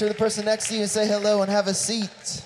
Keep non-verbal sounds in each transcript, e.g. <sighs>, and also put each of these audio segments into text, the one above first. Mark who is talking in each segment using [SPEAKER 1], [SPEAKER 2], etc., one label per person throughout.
[SPEAKER 1] To the person next to you and say hello and have a seat.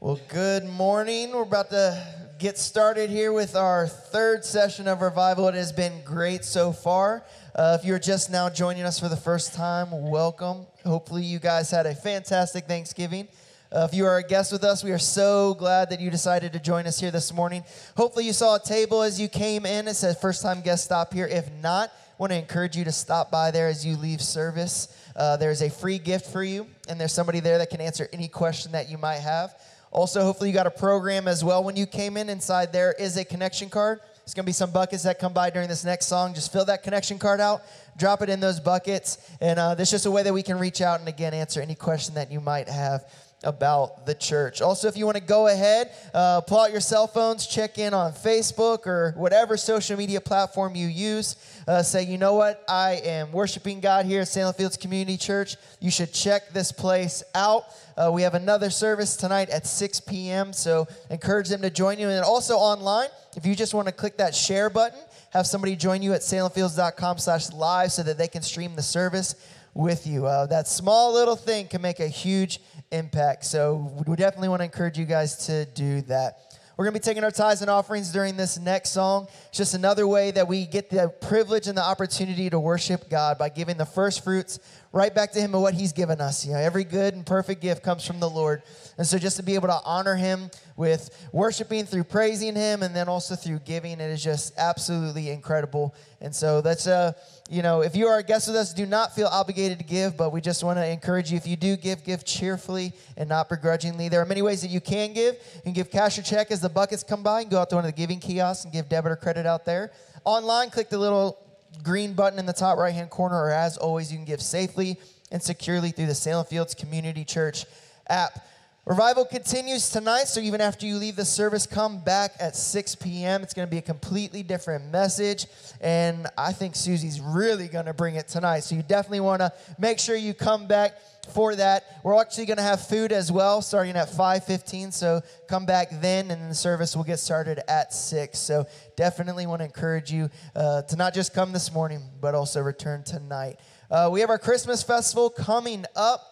[SPEAKER 1] Well, good morning. We're about to get started here with our third session of revival. It has been great so far. Uh, if you're just now joining us for the first time, welcome. Hopefully, you guys had a fantastic Thanksgiving. Uh, if you are a guest with us, we are so glad that you decided to join us here this morning. Hopefully, you saw a table as you came in. It says first time guest stop here. If not, I want to encourage you to stop by there as you leave service. Uh, there's a free gift for you, and there's somebody there that can answer any question that you might have. Also, hopefully, you got a program as well. When you came in, inside there is a connection card. It's going to be some buckets that come by during this next song. Just fill that connection card out, drop it in those buckets, and uh, just a way that we can reach out and again answer any question that you might have about the church. Also, if you want to go ahead, uh, pull out your cell phones, check in on Facebook or whatever social media platform you use. Uh, say, you know what? I am worshiping God here at Salem Fields Community Church. You should check this place out. Uh, we have another service tonight at 6 p.m., so encourage them to join you. And also online, if you just want to click that share button, have somebody join you at salemfields.com slash live so that they can stream the service with you. Uh, that small little thing can make a huge impact. So we definitely want to encourage you guys to do that. We're going to be taking our tithes and offerings during this next song. It's just another way that we get the privilege and the opportunity to worship God by giving the first fruits right back to Him of what He's given us. You know, every good and perfect gift comes from the Lord. And so just to be able to honor Him with worshiping through praising Him and then also through giving, it is just absolutely incredible. And so that's, uh, you know, if you are a guest with us, do not feel obligated to give, but we just want to encourage you if you do give, give cheerfully and not begrudgingly. There are many ways that you can give. You can give cash or check as the buckets come by. and go out to one of the giving kiosks and give debit or credit out there. Online, click the little green button in the top right hand corner, or as always, you can give safely and securely through the Salem Fields Community Church app. Revival continues tonight, so even after you leave the service, come back at 6 p.m. It's going to be a completely different message, and I think Susie's really going to bring it tonight. So you definitely want to make sure you come back for that. We're actually going to have food as well, starting at 5:15. So come back then, and the service will get started at six. So definitely want to encourage you uh, to not just come this morning, but also return tonight. Uh, we have our Christmas festival coming up.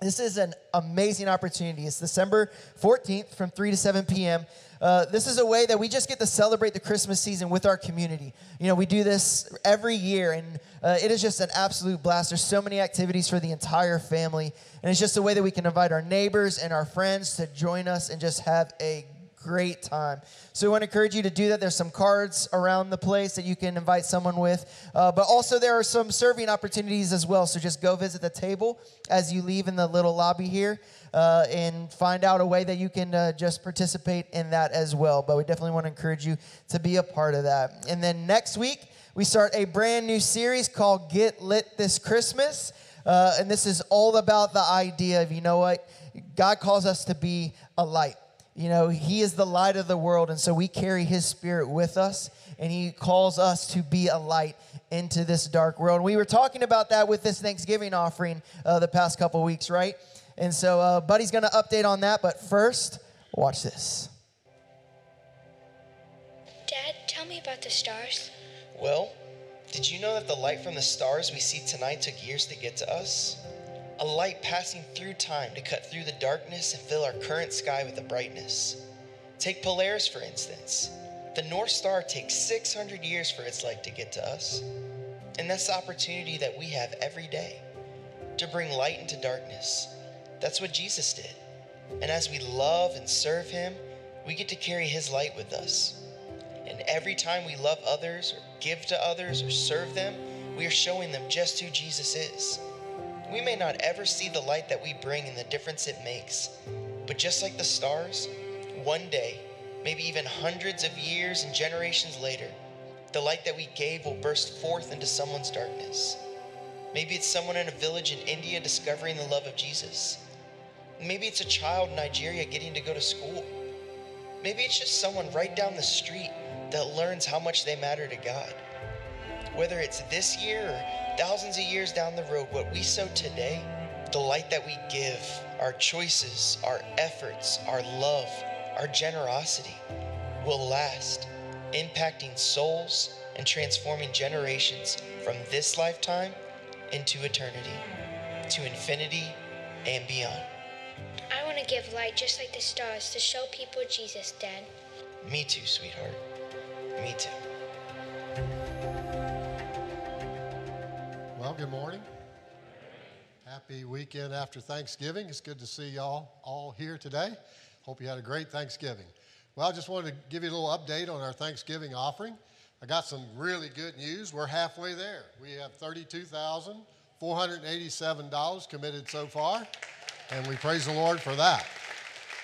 [SPEAKER 1] This is an amazing opportunity. It's December 14th from 3 to 7 p.m. Uh, this is a way that we just get to celebrate the Christmas season with our community. You know, we do this every year, and uh, it is just an absolute blast. There's so many activities for the entire family, and it's just a way that we can invite our neighbors and our friends to join us and just have a great time. So we want to encourage you to do that. There's some cards around the place that you can invite someone with. Uh, but also, there are some serving opportunities as well. So just go visit the table as you leave in the little lobby here uh, and find out a way that you can uh, just participate in that as well. But we definitely want to encourage you to be a part of that. And then next week, we start a brand new series called Get Lit This Christmas. Uh, and this is all about the idea of, you know what? God calls us to be a light. You know, He is the light of the world, and so we carry His Spirit with us, and He calls us to be a light into this dark world. And we were talking about that with this Thanksgiving offering uh, the past couple weeks, right? And so, uh, Buddy's going to update on that, but first, watch this.
[SPEAKER 2] Dad, tell me about the stars.
[SPEAKER 3] Well, did you know that the light from the stars we see tonight took years to get to us? A light passing through time to cut through the darkness and fill our current sky with a brightness. Take Polaris, for instance. The North Star takes 600 years for its light to get to us. And that's the opportunity that we have every day to bring light into darkness. That's what Jesus did. And as we love and serve Him, we get to carry His light with us. And every time we love others, or give to others, or serve them, we are showing them just who Jesus is. We may not ever see the light that we bring and the difference it makes, but just like the stars, one day, maybe even hundreds of years and generations later, the light that we gave will burst forth into someone's darkness. Maybe it's someone in a village in India discovering the love of Jesus. Maybe it's a child in Nigeria getting to go to school. Maybe it's just someone right down the street that learns how much they matter to God. Whether it's this year or thousands of years down the road, what we sow today, the light that we give, our choices, our efforts, our love, our generosity will last, impacting souls and transforming generations from this lifetime into eternity, to infinity and beyond.
[SPEAKER 2] I want to give light just like the stars to show people Jesus, Dad.
[SPEAKER 3] Me too, sweetheart. Me too.
[SPEAKER 4] Good morning. Happy weekend after Thanksgiving. It's good to see y'all all here today. Hope you had a great Thanksgiving. Well, I just wanted to give you a little update on our Thanksgiving offering. I got some really good news. We're halfway there. We have $32,487 committed so far, and we praise the Lord for that.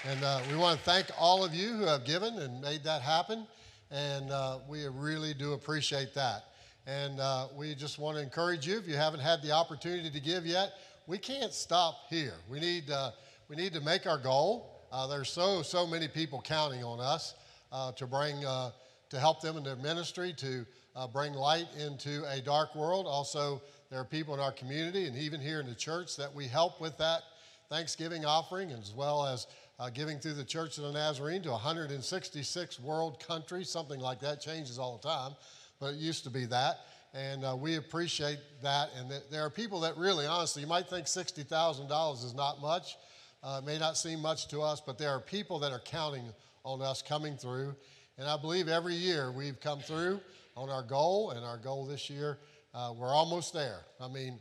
[SPEAKER 4] And uh, we want to thank all of you who have given and made that happen, and uh, we really do appreciate that. And uh, we just want to encourage you if you haven't had the opportunity to give yet, we can't stop here. We need, uh, we need to make our goal. Uh, there's so, so many people counting on us uh, to bring, uh, to help them in their ministry, to uh, bring light into a dark world. Also, there are people in our community and even here in the church that we help with that Thanksgiving offering, as well as uh, giving through the Church of the Nazarene to 166 world countries, something like that changes all the time, but it used to be that. And uh, we appreciate that. And th- there are people that really, honestly, you might think $60,000 is not much. Uh, it may not seem much to us, but there are people that are counting on us coming through. And I believe every year we've come through on our goal, and our goal this year, uh, we're almost there. I mean,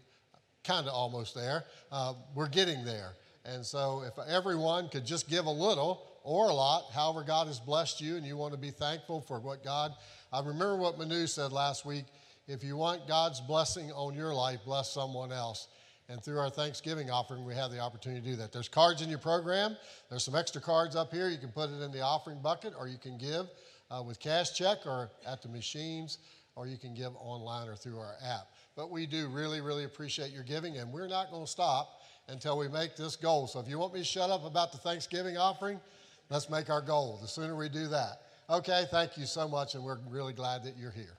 [SPEAKER 4] kind of almost there. Uh, we're getting there. And so, if everyone could just give a little or a lot, however, God has blessed you, and you want to be thankful for what God. I remember what Manu said last week if you want God's blessing on your life, bless someone else. And through our Thanksgiving offering, we have the opportunity to do that. There's cards in your program. There's some extra cards up here. You can put it in the offering bucket, or you can give uh, with cash check or at the machines, or you can give online or through our app. But we do really, really appreciate your giving, and we're not going to stop until we make this goal. So if you want me to shut up about the Thanksgiving offering, let's make our goal. The sooner we do that. Okay, thank you so much, and we're really glad that you're here.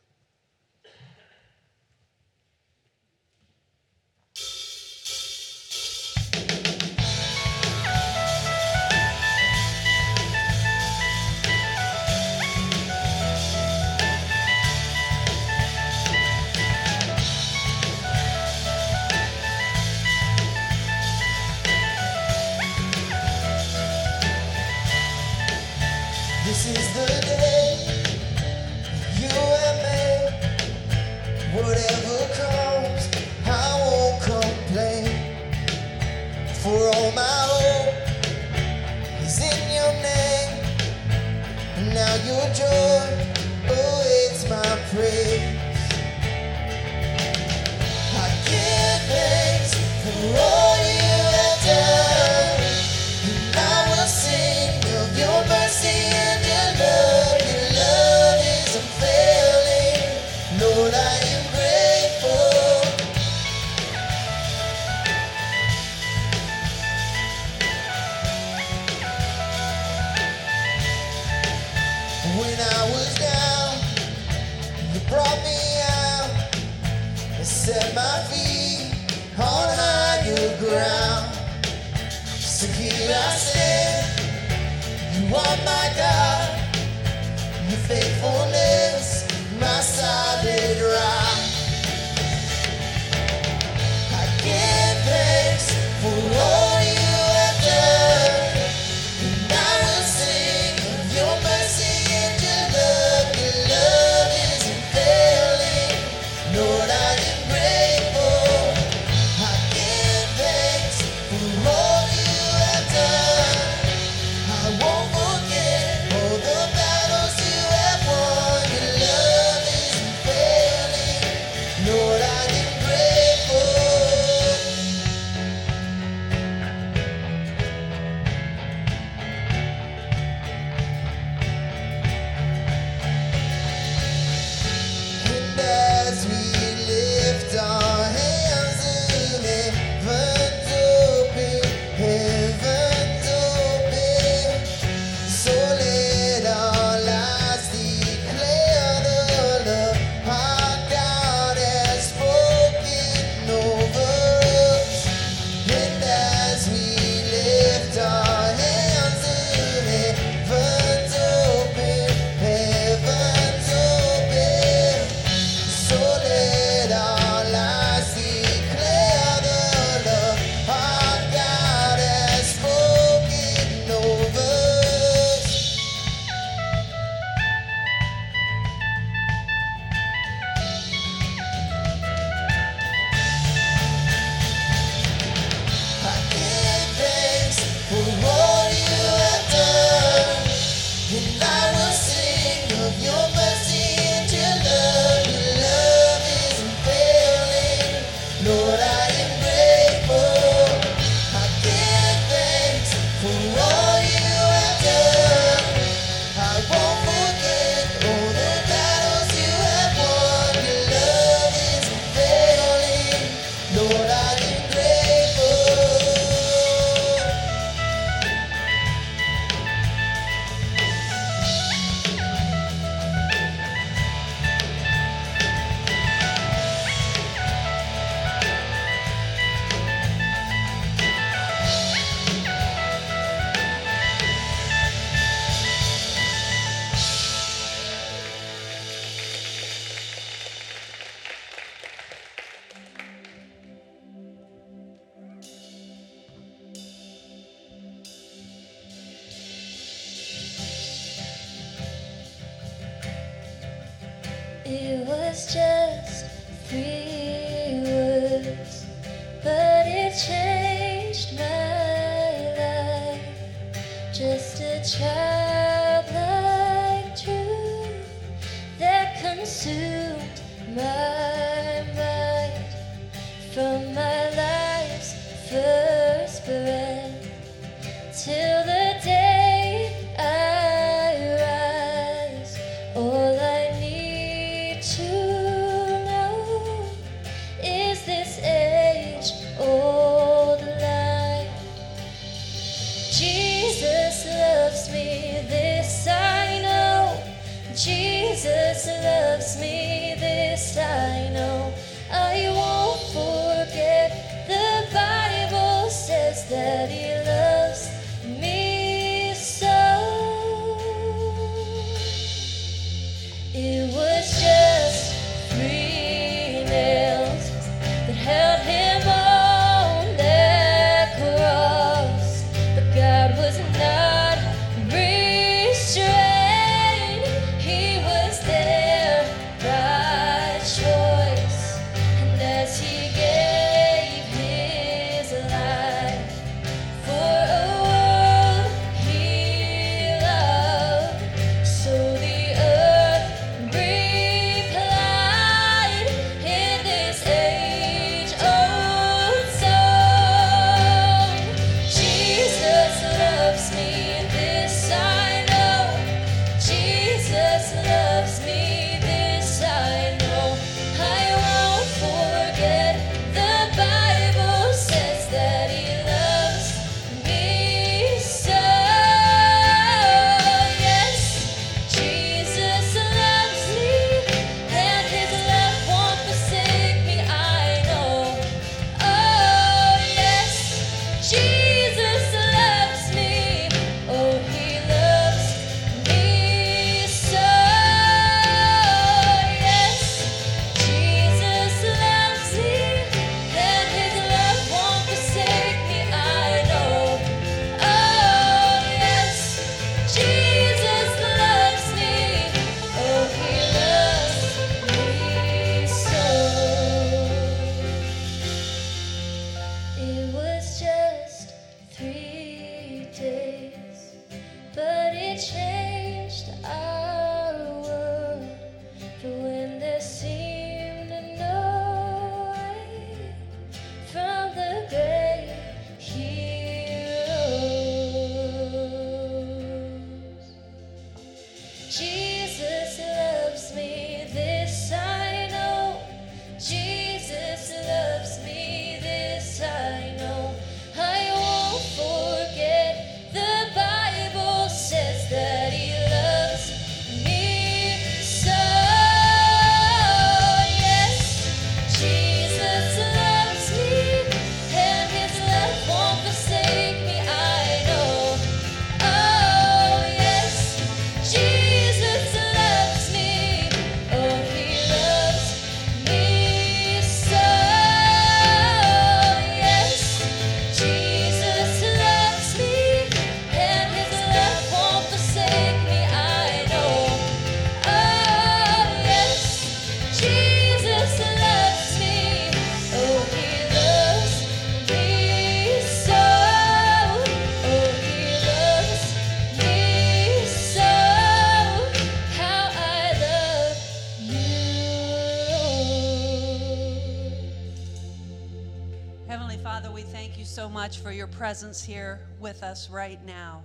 [SPEAKER 5] Father, we thank you so much for your presence here with us right now.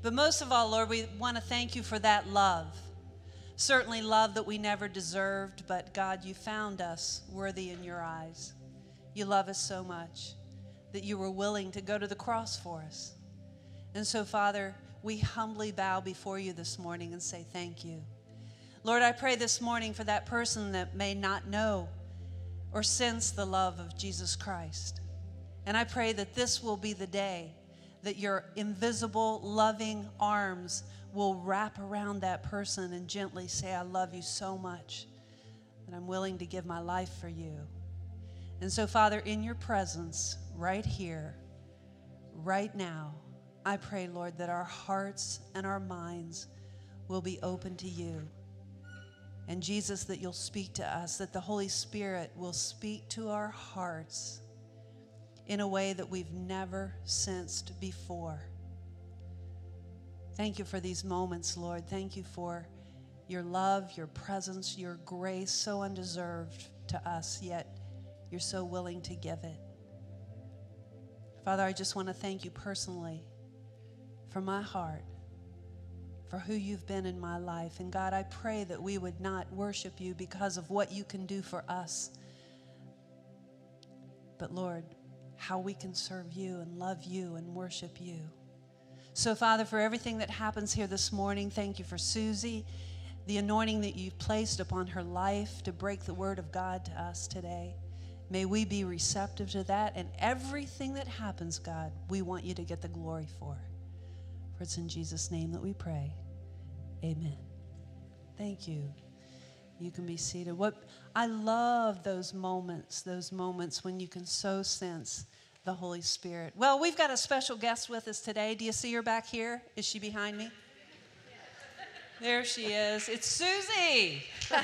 [SPEAKER 5] But most of all, Lord, we want to thank you for that love. Certainly, love that we never deserved, but God, you found us worthy in your eyes. You love us so much that you were willing to go to the cross for us. And so, Father, we humbly bow before you this morning and say thank you. Lord, I pray this morning for that person that may not know or sense the love of Jesus Christ. And I pray that this will be the day that your invisible, loving arms will wrap around that person and gently say, I love you so much that I'm willing to give my life for you. And so, Father, in your presence, right here, right now, I pray, Lord, that our hearts and our minds will be open to you. And Jesus, that you'll speak to us, that the Holy Spirit will speak to our hearts in a way that we've never sensed before. Thank you for these moments, Lord. Thank you for your love, your presence, your grace, so undeserved to us, yet you're so willing to give it. Father, I just want to thank you personally from my heart for who you've been in my life. And God, I pray that we would not worship you because of what you can do for us, but Lord, how we can serve you and love you and worship you. So, Father, for everything that happens here this morning, thank you for Susie, the anointing that you've placed upon her life to break the word of God to us today. May we be receptive to that. And everything that happens, God, we want you to get the glory for. For it's in Jesus' name that we pray. Amen. Thank you. You can be seated. What I love those moments, those moments when you can so sense the Holy Spirit. Well, we've got a special guest with us today. Do you see her back here? Is she behind me? There she is. It's Susie. <laughs>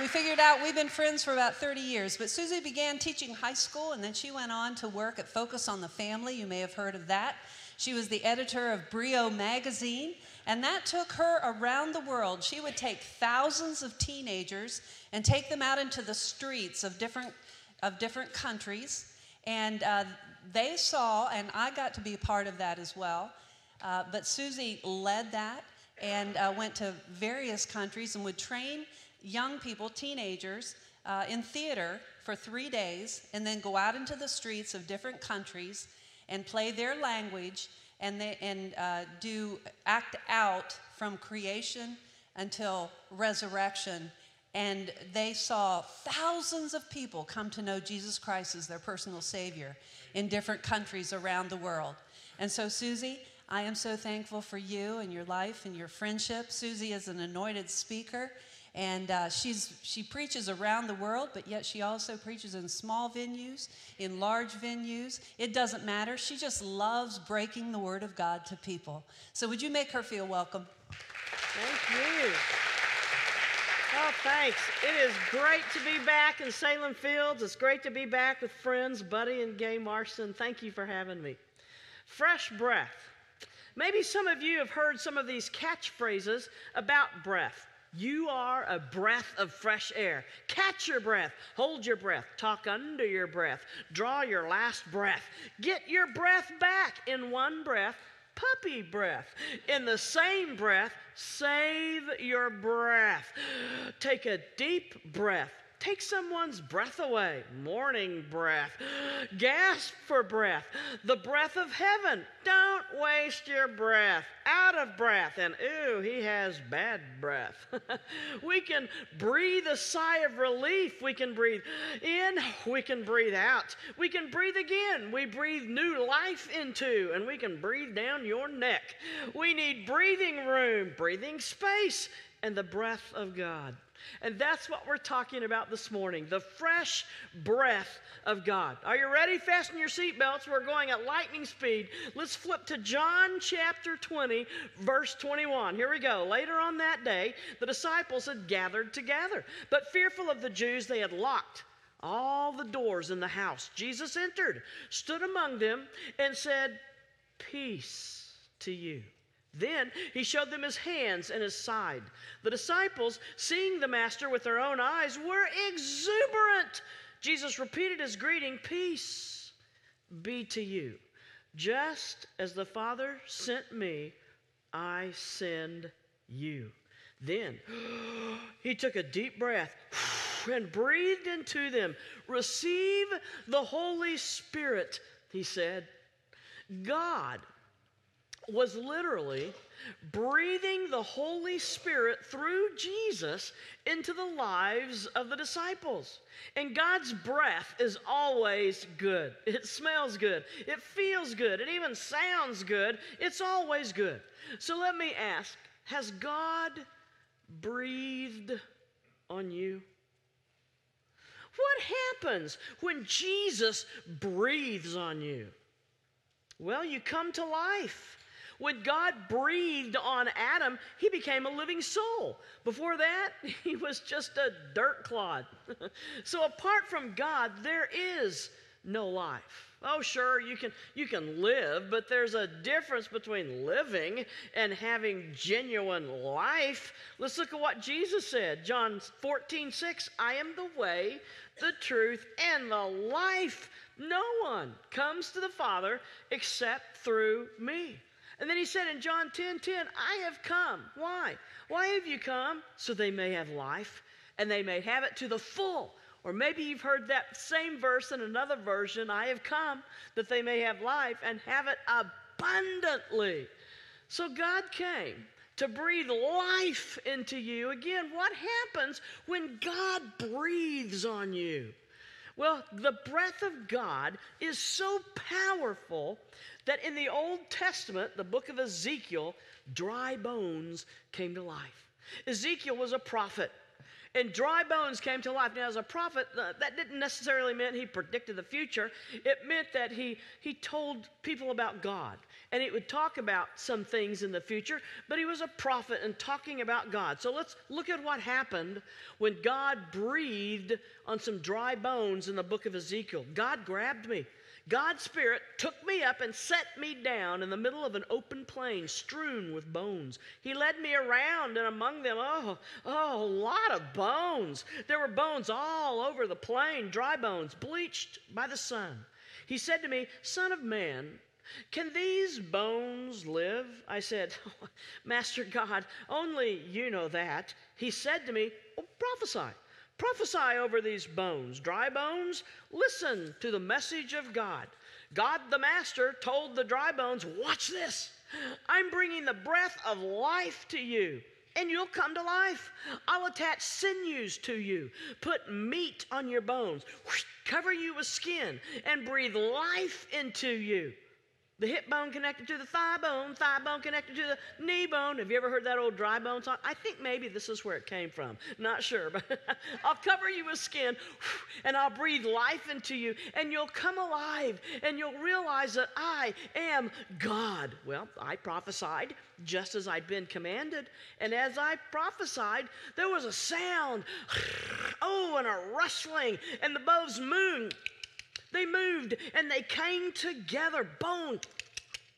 [SPEAKER 5] We figured out we've been friends for about 30 years, but Susie began teaching high school and then she went on to work at Focus on the Family. You may have heard of that. She was the editor of Brio magazine, and that took her around the world. She would take thousands of teenagers and take them out into the streets of different, of different countries. And uh, they saw, and I got to be a part of that as well. Uh, but Susie led that and uh, went to various countries and would train young people, teenagers, uh, in theater for three days and then go out into the streets of different countries and play their language and, they, and uh, do act out from creation until resurrection. And they saw thousands of people come to know Jesus Christ as their personal Savior in different countries around the world. And so, Susie, I am so thankful for you and your life and your friendship. Susie is an anointed speaker. And uh, she's, she preaches around the world, but yet she also preaches in small venues, in large venues. It doesn't matter. She just loves breaking the word of God to people. So, would you make her feel welcome?
[SPEAKER 6] Thank you. Oh, thanks. It is great to be back in Salem Fields. It's great to be back with friends, Buddy and Gay Marston. Thank you for having me. Fresh breath. Maybe some of you have heard some of these catchphrases about breath. You are a breath of fresh air. Catch your breath, hold your breath, talk under your breath, draw your last breath. Get your breath back in one breath, puppy breath. In the same breath, save your breath. Take a deep breath. Take someone's breath away. Morning breath. <gasps> Gasp for breath. The breath of heaven. Don't waste your breath. Out of breath. And ooh, he has bad breath. <laughs> we can breathe a sigh of relief. We can breathe in. We can breathe out. We can breathe again. We breathe new life into, and we can breathe down your neck. We need breathing room, breathing space, and the breath of God. And that's what we're talking about this morning the fresh breath of God. Are you ready? Fasten your seatbelts. We're going at lightning speed. Let's flip to John chapter 20, verse 21. Here we go. Later on that day, the disciples had gathered together, but fearful of the Jews, they had locked all the doors in the house. Jesus entered, stood among them, and said, Peace to you. Then he showed them his hands and his side. The disciples, seeing the master with their own eyes, were exuberant. Jesus repeated his greeting Peace be to you. Just as the Father sent me, I send you. Then <gasps> he took a deep breath <sighs> and breathed into them. Receive the Holy Spirit, he said. God was literally breathing the Holy Spirit through Jesus into the lives of the disciples. And God's breath is always good. It smells good. It feels good. It even sounds good. It's always good. So let me ask Has God breathed on you? What happens when Jesus breathes on you? Well, you come to life. When God breathed on Adam, he became a living soul. Before that, <laughs> he was just a dirt clod. <laughs> so apart from God, there is no life. Oh, sure, you can, you can live, but there's a difference between living and having genuine life. Let's look at what Jesus said. John 14, 6, I am the way, the truth, and the life. No one comes to the Father except through me. And then he said in John 10 10, I have come. Why? Why have you come? So they may have life and they may have it to the full. Or maybe you've heard that same verse in another version I have come that they may have life and have it abundantly. So God came to breathe life into you. Again, what happens when God breathes on you? Well, the breath of God is so powerful that in the Old Testament, the book of Ezekiel, dry bones came to life. Ezekiel was a prophet. And dry bones came to life. Now, as a prophet, uh, that didn't necessarily mean he predicted the future. It meant that he, he told people about God. And he would talk about some things in the future, but he was a prophet and talking about God. So let's look at what happened when God breathed on some dry bones in the book of Ezekiel. God grabbed me. God's Spirit took me up and set me down in the middle of an open plain strewn with bones. He led me around, and among them, oh, oh, a lot of bones. There were bones all over the plain, dry bones, bleached by the sun. He said to me, Son of man, can these bones live? I said, <laughs> Master God, only you know that. He said to me, well, Prophesy. Prophesy over these bones. Dry bones, listen to the message of God. God the Master told the dry bones, Watch this. I'm bringing the breath of life to you, and you'll come to life. I'll attach sinews to you, put meat on your bones, cover you with skin, and breathe life into you. The hip bone connected to the thigh bone, thigh bone connected to the knee bone. Have you ever heard that old dry bone song? I think maybe this is where it came from. Not sure, but <laughs> I'll cover you with skin and I'll breathe life into you and you'll come alive and you'll realize that I am God. Well, I prophesied just as I'd been commanded. And as I prophesied, there was a sound, <sighs> oh, and a rustling, and the bows moved they moved and they came together, bone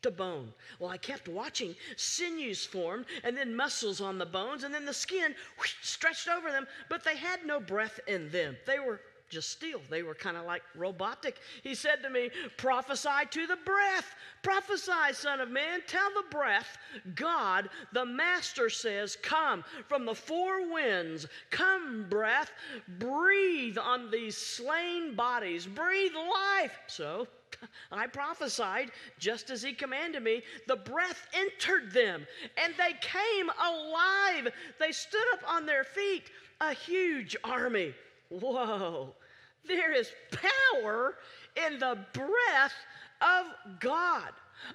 [SPEAKER 6] to bone. Well, I kept watching. Sinews formed, and then muscles on the bones, and then the skin whoosh, stretched over them, but they had no breath in them. They were just still. They were kind of like robotic. He said to me, Prophesy to the breath. Prophesy, Son of Man. Tell the breath, God, the Master says, Come from the four winds. Come, breath. Breathe on these slain bodies. Breathe life. So, <laughs> I prophesied just as he commanded me. The breath entered them and they came alive. They stood up on their feet, a huge army. Whoa, there is power in the breath of God.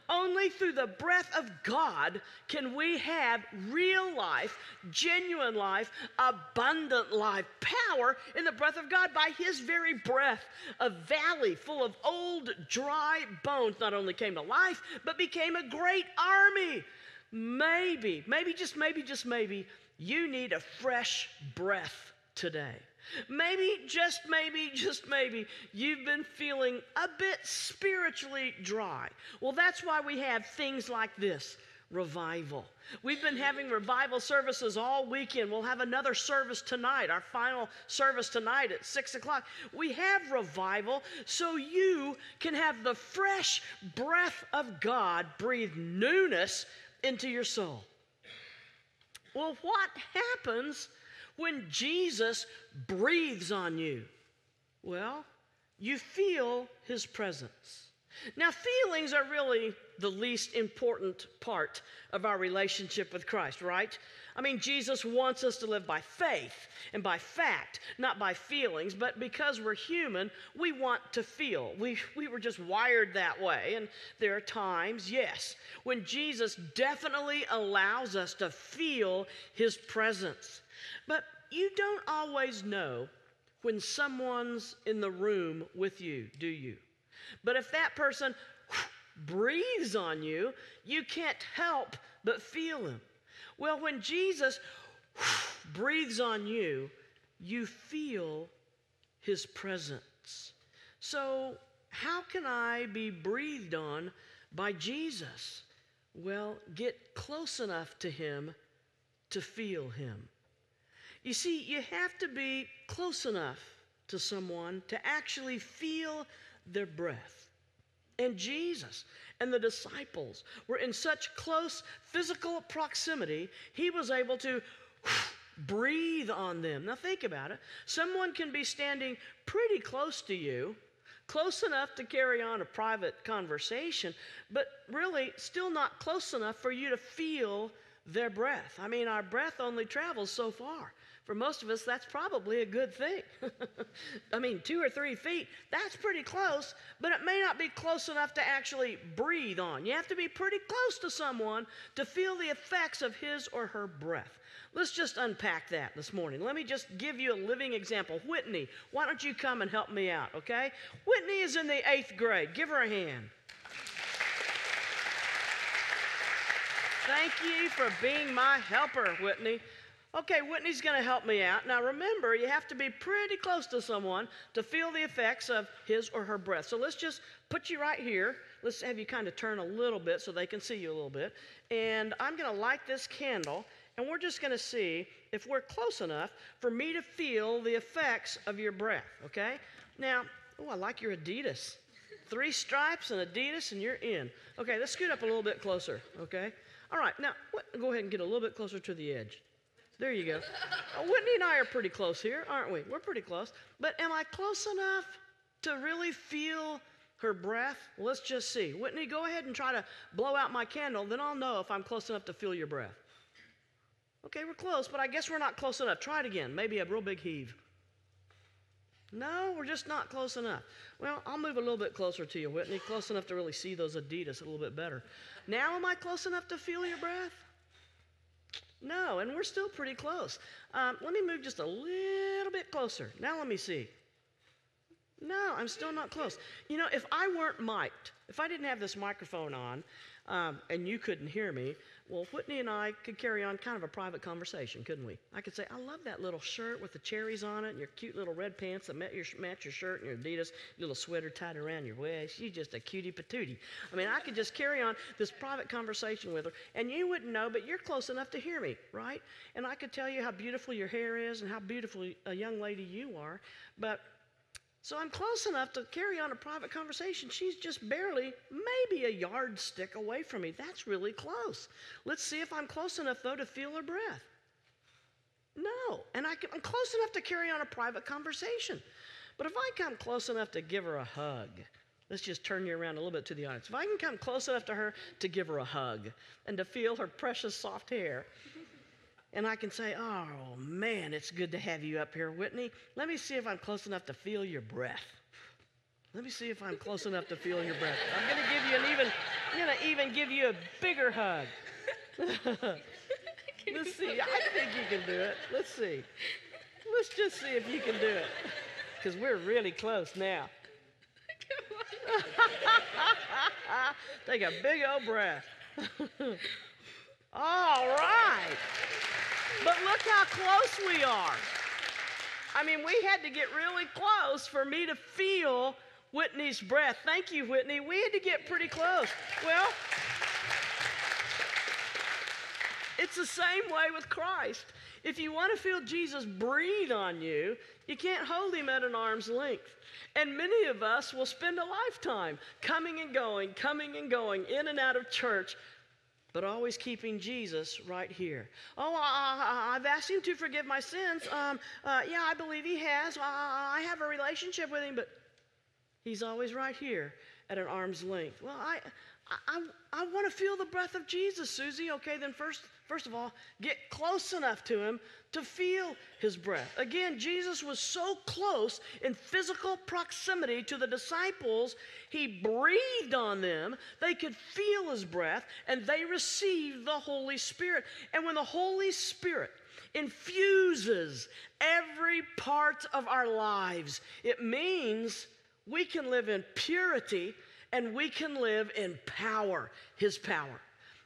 [SPEAKER 6] Only through the breath of God can we have real life, genuine life, abundant life, power in the breath of God by His very breath. A valley full of old, dry bones not only came to life, but became a great army. Maybe, maybe, just maybe, just maybe, you need a fresh breath today. Maybe, just maybe, just maybe, you've been feeling a bit spiritually dry. Well, that's why we have things like this. revival. We've been having revival services all weekend. We'll have another service tonight, our final service tonight at 6 o'clock. We have revival so you can have the fresh breath of God breathe newness into your soul. Well, what happens when Jesus breathes on you? Well, you feel his presence. Now, feelings are really the least important part of our relationship with Christ, right? I mean, Jesus wants us to live by faith and by fact, not by feelings, but because we're human, we want to feel. We, we were just wired that way. And there are times, yes, when Jesus definitely allows us to feel his presence. But you don't always know when someone's in the room with you, do you? But if that person <laughs> breathes on you, you can't help but feel him. Well, when Jesus <laughs> breathes on you, you feel his presence. So, how can I be breathed on by Jesus? Well, get close enough to him to feel him. You see, you have to be close enough to someone to actually feel their breath. And Jesus and the disciples were in such close physical proximity, he was able to breathe on them. Now, think about it. Someone can be standing pretty close to you, close enough to carry on a private conversation, but really still not close enough for you to feel their breath. I mean, our breath only travels so far. For most of us, that's probably a good thing. <laughs> I mean, two or three feet, that's pretty close, but it may not be close enough to actually breathe on. You have to be pretty close to someone to feel the effects of his or her breath. Let's just unpack that this morning. Let me just give you a living example. Whitney, why don't you come and help me out, okay? Whitney is in the eighth grade. Give her a hand. Thank you for being my helper, Whitney. Okay, Whitney's going to help me out. Now remember, you have to be pretty close to someone to feel the effects of his or her breath. So let's just put you right here. Let's have you kind of turn a little bit so they can see you a little bit. And I'm going to light this candle, and we're just going to see if we're close enough for me to feel the effects of your breath, okay? Now, oh, I like your Adidas. Three stripes and Adidas, and you're in. Okay, let's scoot up a little bit closer, okay? All right, now go ahead and get a little bit closer to the edge. There you go. Uh, Whitney and I are pretty close here, aren't we? We're pretty close. But am I close enough to really feel her breath? let's just see. Whitney, go ahead and try to blow out my candle, then I'll know if I'm close enough to feel your breath. Okay, we're close, but I guess we're not close enough. Try it again. Maybe a real big heave. No, we're just not close enough. Well, I'll move a little bit closer to you, Whitney, close enough to really see those Adidas a little bit better. Now, am I close enough to feel your breath? No, and we're still pretty close. Um, let me move just a little bit closer. Now let me see. No, I'm still not close. You know, if I weren't mic'd, if I didn't have this microphone on, um, and you couldn't hear me, well, Whitney and I could carry on kind of a private conversation, couldn't we? I could say, I love that little shirt with the cherries on it and your cute little red pants that match your, match your shirt and your Adidas little sweater tied around your waist. You're just a cutie patootie. I mean, I could just carry on this private conversation with her, and you wouldn't know, but you're close enough to hear me, right? And I could tell you how beautiful your hair is and how beautiful a young lady you are, but so I'm close enough to carry on a private conversation. She's just barely, maybe a yardstick away from me. That's really close. Let's see if I'm close enough, though, to feel her breath. No. And I am close enough to carry on a private conversation. But if I come close enough to give her a hug, let's just turn you around a little bit to the audience. If I can come close enough to her to give her a hug and to feel her precious soft hair, and I can say, Oh, man, it's good to have you up here, Whitney. Let me see if I'm close enough to feel your breath. Let me see if I'm close enough to feel your breath. I'm going to give you an even, I'm to even give you a bigger hug. <laughs> <laughs> Let's see. I think you can do it. Let's see. Let's just see if you can do it. Because we're really close now. <laughs> Take a big old breath. All right. But look how close we are. I mean, we had to get really close for me to feel Whitney's breath. Thank you, Whitney. We had to get pretty close. Well, It's the same way with Christ. If you want to feel Jesus breathe on you, you can't hold him at an arm's length. And many of us will spend a lifetime coming and going, coming and going, in and out of church, but always keeping Jesus right here. Oh, I, have asked him to forgive my sins. Um, uh, yeah, I believe he has. Uh, I have a relationship with him, but he's always right here at an arm's length. Well, I, I, I want to feel the breath of Jesus, Susie. Okay, then first, first of all, get close enough to him to feel his breath. Again, Jesus was so close in physical proximity to the disciples, he breathed on them. They could feel his breath, and they received the Holy Spirit. And when the Holy Spirit infuses every part of our lives, it means we can live in purity and we can live in power, His power.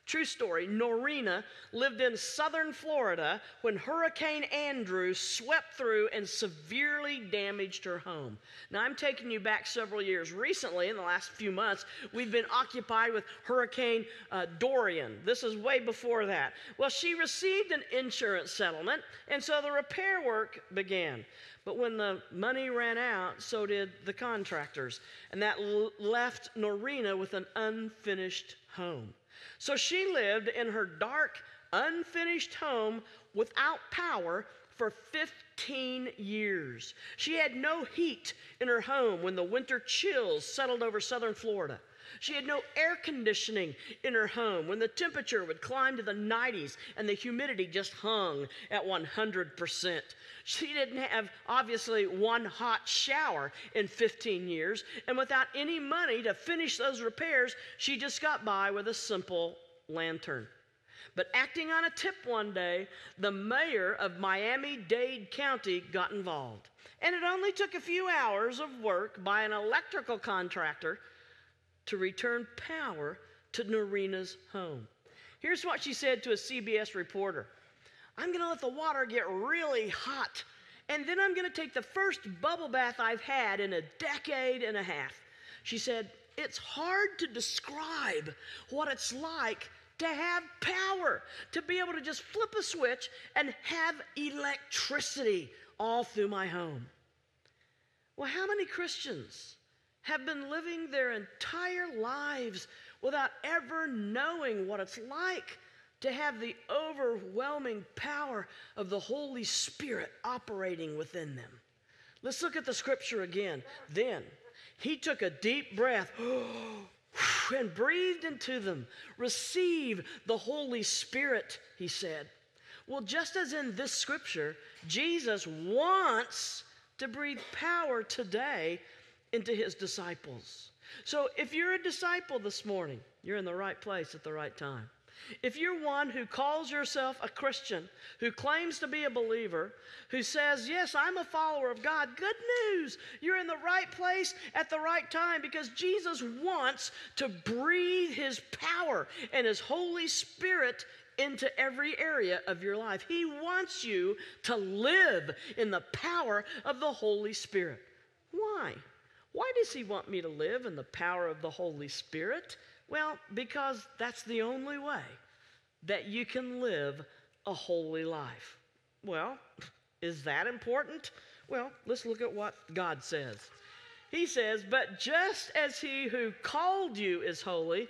[SPEAKER 6] True story Norina lived in southern Florida when Hurricane Andrew swept through and severely damaged her home. Now, I'm taking you back several years. Recently, in the last few months, we've been occupied with Hurricane uh, Dorian. This is way before that. Well, she received an insurance settlement, and so the repair work began. But when the money ran out, so did the contractors. And that l- left Norina with an unfinished home. So she lived in her dark, unfinished home without power for 15 years. She had no heat in her home when the winter chills settled over southern Florida. She had no air conditioning in her home when the temperature would climb to the 90s and the humidity just hung at 100%. She didn't have, obviously, one hot shower in 15 years, and without any money to finish those repairs, she just got by with a simple lantern. But acting on a tip one day, the mayor of Miami Dade County got involved. And it only took a few hours of work by an electrical contractor to return power to Norina's home. Here's what she said to a CBS reporter I'm going to let the water get really hot, and then I'm going to take the first bubble bath I've had in a decade and a half. She said, It's hard to describe what it's like to have power, to be able to just flip a switch and have electricity all through my home. Well, how many Christians have been living their entire lives without ever knowing what it's like to have the overwhelming power of the Holy Spirit operating within them. Let's look at the scripture again. Then he took a deep breath <gasps> and breathed into them. Receive the Holy Spirit, he said. Well, just as in this scripture, Jesus wants to breathe power today into his disciples. So if you're a disciple this morning, you're in the right place at the right time. If you're one who calls yourself a Christian, who claims to be a believer, who says, Yes, I'm a follower of God, good news. You're in the right place at the right time because Jesus wants to breathe His power and His Holy Spirit into every area of your life. He wants you to live in the power of the Holy Spirit. Why? Why does he want me to live in the power of the Holy Spirit? Well, because that's the only way that you can live a holy life. Well, <laughs> is that important? Well, let's look at what God says. He says, But just as he who called you is holy,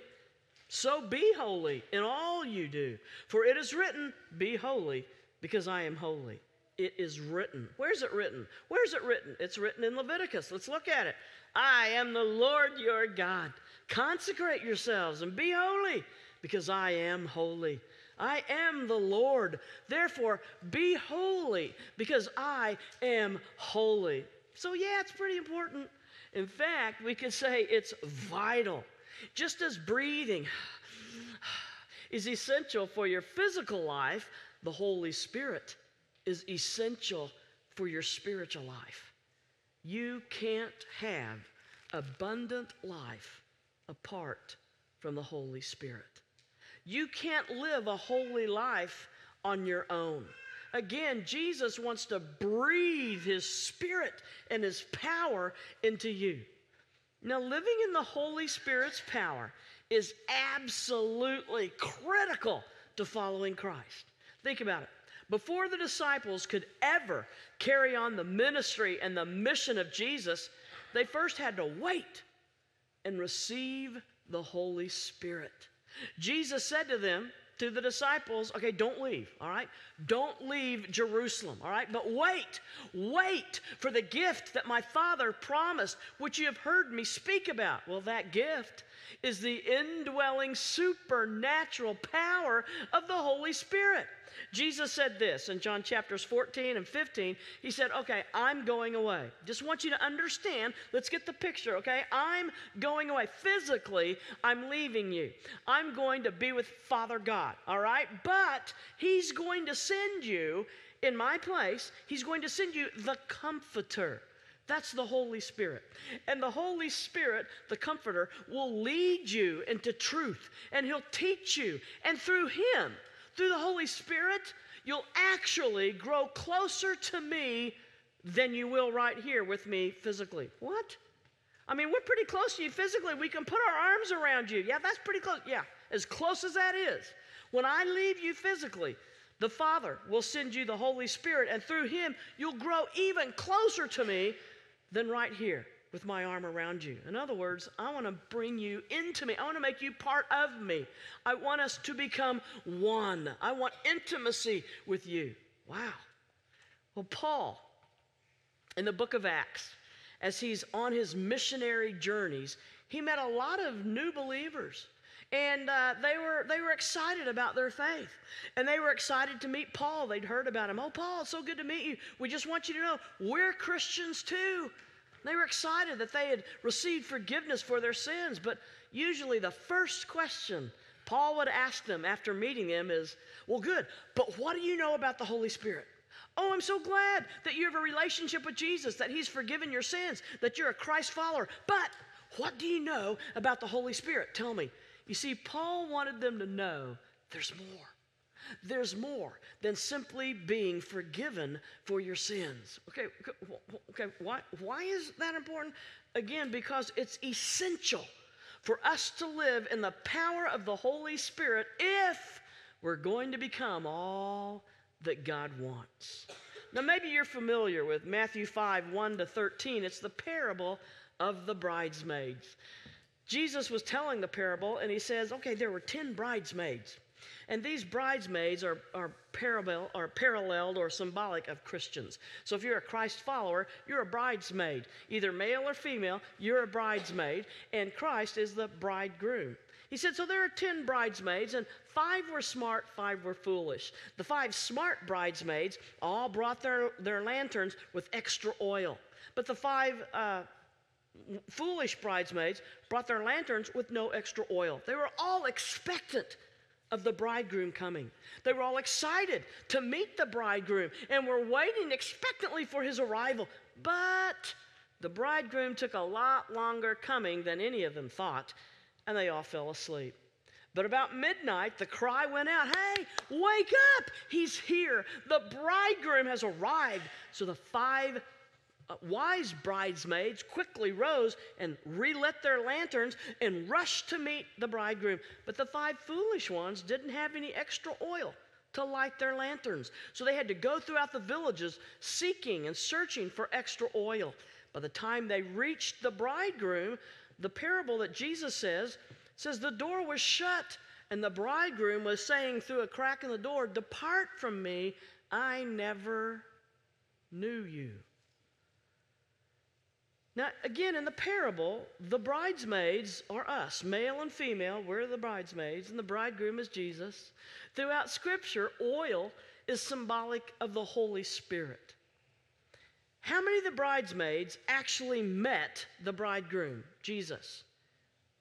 [SPEAKER 6] so be holy in all you do. For it is written, Be holy, because I am holy. It is written. Where's it written? Where's it written? It's written in Leviticus. Let's look at it. I am the Lord your God. Consecrate yourselves and be holy, because I am holy. I am the Lord. Therefore, be holy, because I am holy. So, yeah, it's pretty important. In fact, we could say it's vital. Just as breathing is essential for your physical life, the Holy Spirit is essential for your spiritual life. You can't have abundant life apart from the Holy Spirit. You can't live a holy life on your own. Again, Jesus wants to breathe his spirit and his power into you. Now, living in the Holy Spirit's power is absolutely critical to following Christ. Think about it. Before the disciples could ever carry on the ministry and the mission of Jesus, they first had to wait and receive the Holy Spirit. Jesus said to them, to the disciples, okay, don't leave, all right? Don't leave Jerusalem, all right? But wait, wait for the gift that my Father promised, which you have heard me speak about. Well, that gift is the indwelling supernatural power of the Holy Spirit. Jesus said this in John chapters 14 and 15. He said, Okay, I'm going away. Just want you to understand. Let's get the picture, okay? I'm going away. Physically, I'm leaving you. I'm going to be with Father God, all right? But He's going to send you in my place, He's going to send you the Comforter. That's the Holy Spirit. And the Holy Spirit, the Comforter, will lead you into truth and He'll teach you. And through Him, through the Holy Spirit, you'll actually grow closer to me than you will right here with me physically. What? I mean, we're pretty close to you physically. We can put our arms around you. Yeah, that's pretty close. Yeah, as close as that is. When I leave you physically, the Father will send you the Holy Spirit, and through Him, you'll grow even closer to me than right here with my arm around you. In other words, I want to bring you into me. I want to make you part of me. I want us to become one. I want intimacy with you. Wow. Well, Paul, in the book of Acts, as he's on his missionary journeys, he met a lot of new believers. And uh, they, were, they were excited about their faith. And they were excited to meet Paul. They'd heard about him. Oh, Paul, it's so good to meet you. We just want you to know we're Christians too. They were excited that they had received forgiveness for their sins, but usually the first question Paul would ask them after meeting them is, Well, good, but what do you know about the Holy Spirit? Oh, I'm so glad that you have a relationship with Jesus, that He's forgiven your sins, that you're a Christ follower. But what do you know about the Holy Spirit? Tell me. You see, Paul wanted them to know there's more. There's more than simply being forgiven for your sins. Okay, okay, why, why is that important? Again, because it's essential for us to live in the power of the Holy Spirit if we're going to become all that God wants. Now, maybe you're familiar with Matthew 5 1 to 13. It's the parable of the bridesmaids. Jesus was telling the parable, and he says, okay, there were 10 bridesmaids. And these bridesmaids are, are, parallel, are paralleled or symbolic of Christians. So if you're a Christ follower, you're a bridesmaid. Either male or female, you're a bridesmaid, and Christ is the bridegroom. He said, So there are 10 bridesmaids, and five were smart, five were foolish. The five smart bridesmaids all brought their, their lanterns with extra oil. But the five uh, foolish bridesmaids brought their lanterns with no extra oil. They were all expectant of the bridegroom coming. They were all excited to meet the bridegroom and were waiting expectantly for his arrival. But the bridegroom took a lot longer coming than any of them thought, and they all fell asleep. But about midnight, the cry went out Hey, wake up! He's here. The bridegroom has arrived. So the five uh, wise bridesmaids quickly rose and relit their lanterns and rushed to meet the bridegroom. But the five foolish ones didn't have any extra oil to light their lanterns. So they had to go throughout the villages seeking and searching for extra oil. By the time they reached the bridegroom, the parable that Jesus says says the door was shut and the bridegroom was saying through a crack in the door, Depart from me, I never knew you. Now, again, in the parable, the bridesmaids are us, male and female. We're the bridesmaids, and the bridegroom is Jesus. Throughout Scripture, oil is symbolic of the Holy Spirit. How many of the bridesmaids actually met the bridegroom, Jesus?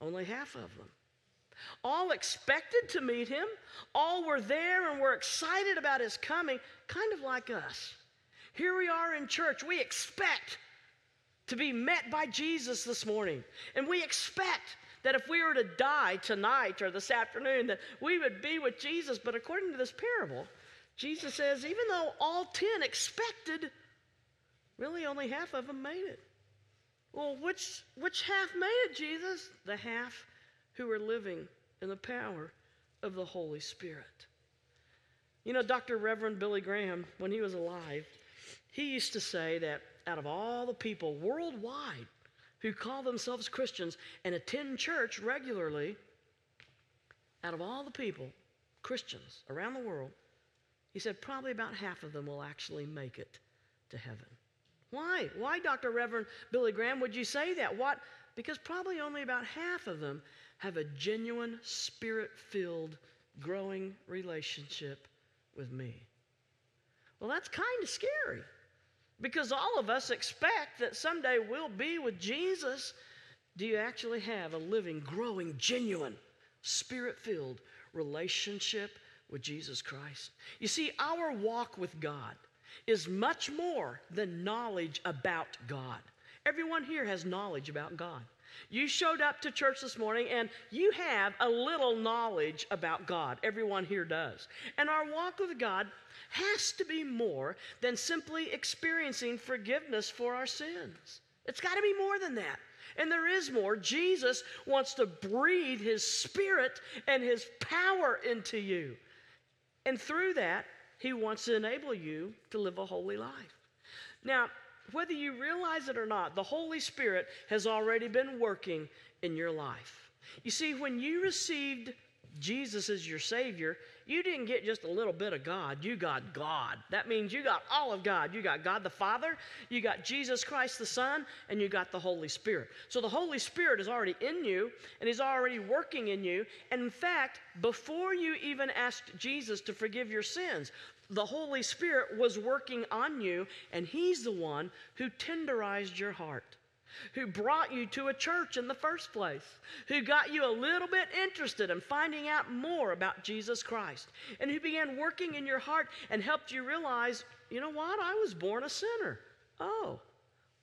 [SPEAKER 6] Only half of them. All expected to meet him, all were there and were excited about his coming, kind of like us. Here we are in church. We expect to be met by Jesus this morning. And we expect that if we were to die tonight or this afternoon, that we would be with Jesus. But according to this parable, Jesus says, even though all 10 expected, really only half of them made it. Well, which, which half made it, Jesus? The half who are living in the power of the Holy Spirit. You know, Dr. Reverend Billy Graham, when he was alive, he used to say that out of all the people worldwide who call themselves Christians and attend church regularly, out of all the people, Christians around the world, he said probably about half of them will actually make it to heaven. Why? Why, Dr. Reverend Billy Graham, would you say that? What? Because probably only about half of them have a genuine, spirit filled, growing relationship with me. Well, that's kind of scary because all of us expect that someday we'll be with Jesus. Do you actually have a living, growing, genuine, spirit filled relationship with Jesus Christ? You see, our walk with God is much more than knowledge about God. Everyone here has knowledge about God. You showed up to church this morning and you have a little knowledge about God. Everyone here does. And our walk with God has to be more than simply experiencing forgiveness for our sins. It's got to be more than that. And there is more. Jesus wants to breathe his spirit and his power into you. And through that, he wants to enable you to live a holy life. Now, whether you realize it or not, the Holy Spirit has already been working in your life. You see, when you received Jesus as your Savior, you didn't get just a little bit of God, you got God. That means you got all of God. You got God the Father, you got Jesus Christ the Son, and you got the Holy Spirit. So the Holy Spirit is already in you, and He's already working in you. And in fact, before you even asked Jesus to forgive your sins, the Holy Spirit was working on you, and He's the one who tenderized your heart, who brought you to a church in the first place, who got you a little bit interested in finding out more about Jesus Christ, and who began working in your heart and helped you realize, you know what? I was born a sinner. Oh,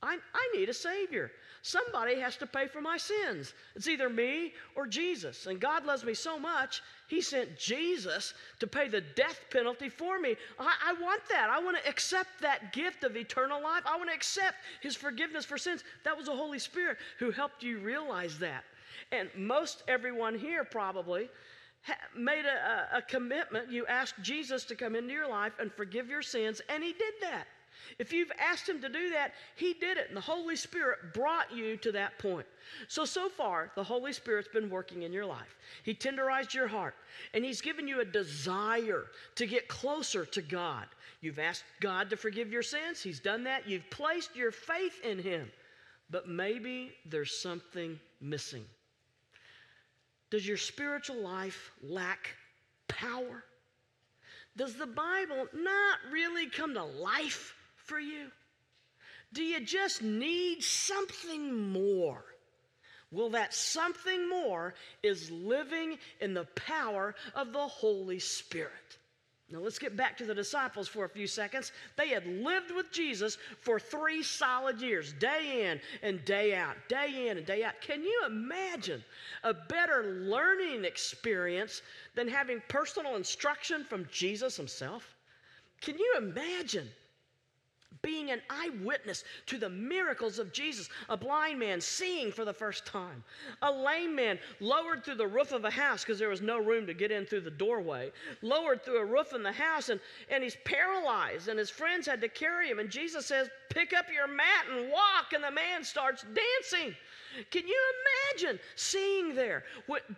[SPEAKER 6] I, I need a Savior. Somebody has to pay for my sins. It's either me or Jesus. And God loves me so much, He sent Jesus to pay the death penalty for me. I, I want that. I want to accept that gift of eternal life. I want to accept His forgiveness for sins. That was the Holy Spirit who helped you realize that. And most everyone here probably made a, a, a commitment. You asked Jesus to come into your life and forgive your sins, and He did that. If you've asked Him to do that, He did it, and the Holy Spirit brought you to that point. So, so far, the Holy Spirit's been working in your life. He tenderized your heart, and He's given you a desire to get closer to God. You've asked God to forgive your sins, He's done that. You've placed your faith in Him, but maybe there's something missing. Does your spiritual life lack power? Does the Bible not really come to life for you? Do you just need something more? Well, that something more is living in the power of the Holy Spirit. Now, let's get back to the disciples for a few seconds. They had lived with Jesus for three solid years, day in and day out, day in and day out. Can you imagine a better learning experience than having personal instruction from Jesus himself? Can you imagine being an eyewitness to the miracles of Jesus. A blind man seeing for the first time, a lame man lowered through the roof of a house because there was no room to get in through the doorway, lowered through a roof in the house, and, and he's paralyzed, and his friends had to carry him. And Jesus says, Pick up your mat and walk, and the man starts dancing. Can you imagine seeing there,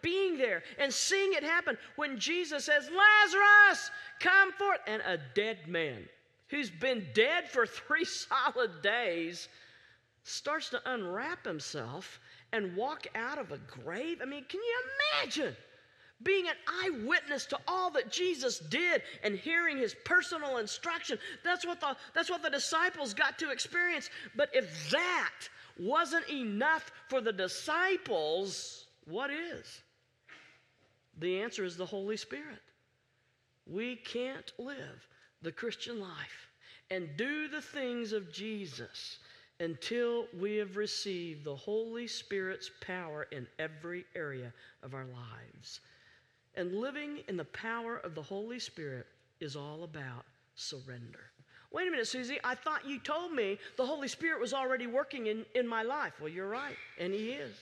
[SPEAKER 6] being there, and seeing it happen when Jesus says, Lazarus, come forth, and a dead man who's been dead for <laughs> three solid days starts to unwrap himself and walk out of a grave? I mean, can you imagine? being an eyewitness to all that Jesus did and hearing his personal instruction. That's what the, that's what the disciples got to experience. But if that wasn't enough for the disciples, what is? The answer is the Holy Spirit. We can't live the Christian life and do the things of Jesus until we have received the Holy Spirit's power in every area of our lives. And living in the power of the Holy Spirit is all about surrender. Wait a minute, Susie, I thought you told me the Holy Spirit was already working in, in my life. Well, you're right, and He is.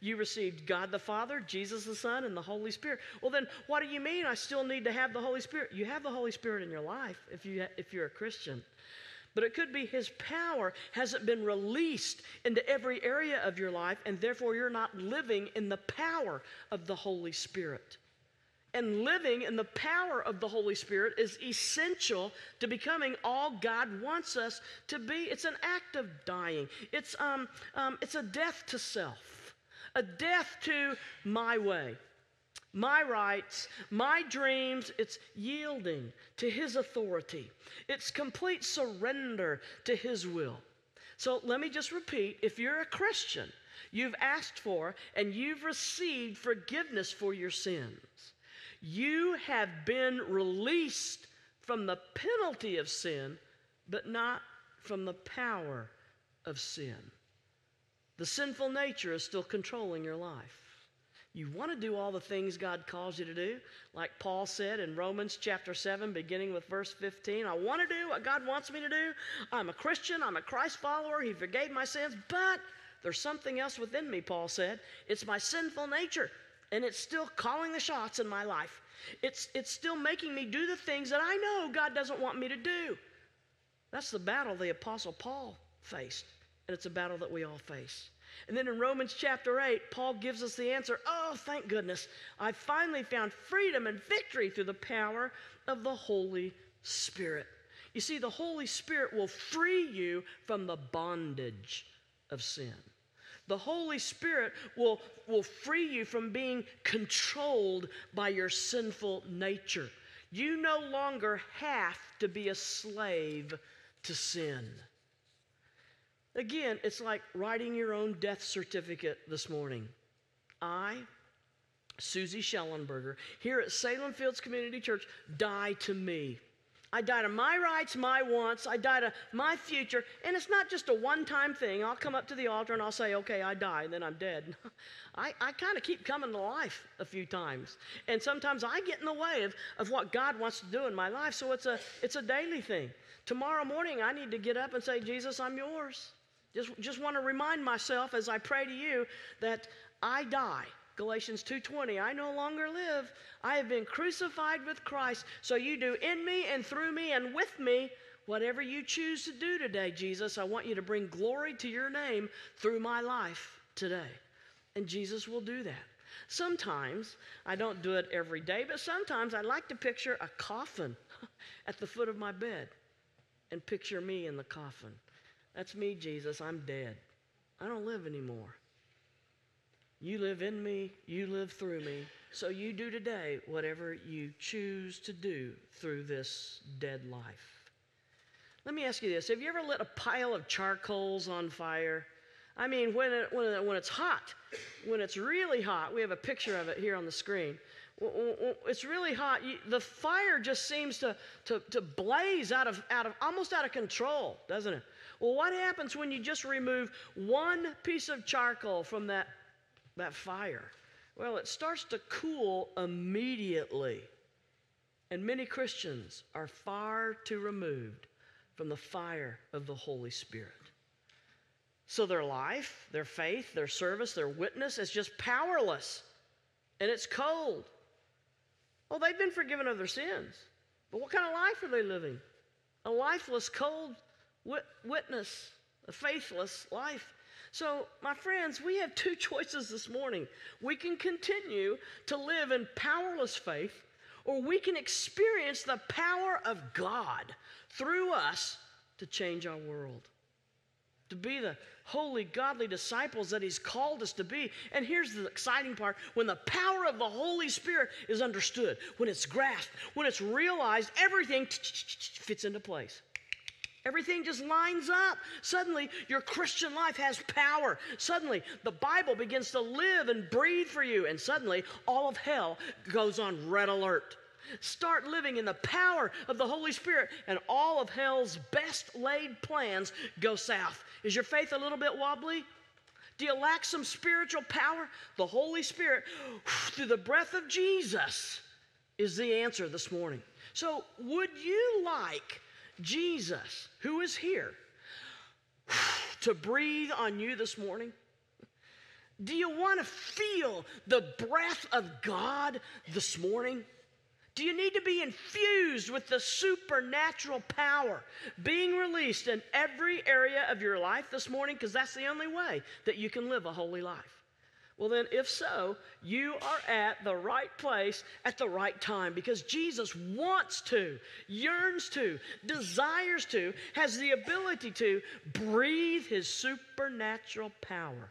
[SPEAKER 6] You received God the Father, Jesus the Son, and the Holy Spirit. Well, then, what do you mean I still need to have the Holy Spirit? You have the Holy Spirit in your life if, you, if you're a Christian. But it could be His power hasn't been released into every area of your life, and therefore you're not living in the power of the Holy Spirit. And living in the power of the Holy Spirit is essential to becoming all God wants us to be. It's an act of dying, it's, um, um, it's a death to self, a death to my way my rights, my dreams. It's yielding to His authority, it's complete surrender to His will. So let me just repeat if you're a Christian, you've asked for and you've received forgiveness for your sins. You have been released from the penalty of sin, but not from the power of sin. The sinful nature is still controlling your life. You want to do all the things God calls you to do, like Paul said in Romans chapter 7, beginning with verse 15. I want to do what God wants me to do. I'm a Christian, I'm a Christ follower. He forgave my sins, but there's something else within me, Paul said. It's my sinful nature and it's still calling the shots in my life. It's, it's still making me do the things that I know God doesn't want me to do. That's the battle the Apostle Paul faced, and it's a battle that we all face. And then in Romans chapter 8, Paul gives us the answer Oh, thank goodness, I finally found freedom and victory through the power of the Holy Spirit. You see, the Holy Spirit will free you from the bondage of sin. The Holy Spirit will, will free you from being controlled by your sinful nature. You no longer have to be a slave to sin. Again, it's like writing your own death certificate this morning. I, Susie Shellenberger, here at Salem Fields Community Church, die to me. I die to my rights, my wants. I die to my future. And it's not just a one time thing. I'll come up to the altar and I'll say, okay, I die, and then I'm dead. <laughs> I, I kind of keep coming to life a few times. And sometimes I get in the way of, of what God wants to do in my life. So it's a, it's a daily thing. Tomorrow morning, I need to get up and say, Jesus, I'm yours. Just, just want to remind myself as I pray to you that I die. Galatians 2:20 I no longer live. I have been crucified with Christ. So you do in me and through me and with me whatever you choose to do today Jesus. I want you to bring glory to your name through my life today. And Jesus will do that. Sometimes I don't do it every day but sometimes I like to picture a coffin <laughs> at the foot of my bed and picture me in the coffin That's me Jesus I'm dead I don't live anymore you live in me, you live through me. So you do today whatever you choose to do through this dead life. Let me ask you this Have you ever lit a pile of charcoals on fire? I mean, when, it, when, it, when it's hot, when it's really hot, we have a picture of it here on the screen. It's really hot. The fire just seems to, to, to blaze out of, out of almost out of control, doesn't it? Well, what happens when you just remove one piece of charcoal from that that fire? Well, it starts to cool immediately. And many Christians are far too removed from the fire of the Holy Spirit. So their life, their faith, their service, their witness is just powerless and it's cold. Oh, they've been forgiven of their sins. But what kind of life are they living? A lifeless, cold witness, a faithless life. So, my friends, we have two choices this morning. We can continue to live in powerless faith, or we can experience the power of God through us to change our world, to be the holy, godly disciples that He's called us to be. And here's the exciting part when the power of the Holy Spirit is understood, when it's grasped, when it's realized, everything fits into place. Everything just lines up. Suddenly, your Christian life has power. Suddenly, the Bible begins to live and breathe for you. And suddenly, all of hell goes on red alert. Start living in the power of the Holy Spirit, and all of hell's best laid plans go south. Is your faith a little bit wobbly? Do you lack some spiritual power? The Holy Spirit, through the breath of Jesus, is the answer this morning. So, would you like Jesus, who is here, <sighs> to breathe on you this morning? Do you want to feel the breath of God this morning? Do you need to be infused with the supernatural power being released in every area of your life this morning? Because that's the only way that you can live a holy life. Well, then, if so, you are at the right place at the right time because Jesus wants to, yearns to, desires to, has the ability to breathe his supernatural power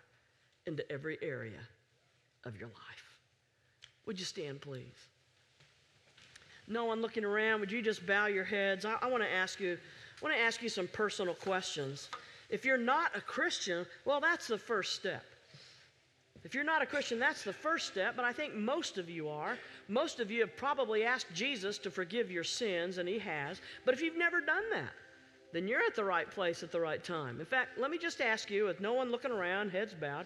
[SPEAKER 6] into every area of your life. Would you stand, please? No one looking around, would you just bow your heads? I, I want to ask you, I want to ask you some personal questions. If you're not a Christian, well, that's the first step. If you're not a Christian, that's the first step, but I think most of you are. Most of you have probably asked Jesus to forgive your sins, and He has. But if you've never done that, then you're at the right place at the right time. In fact, let me just ask you, with no one looking around, heads bowed,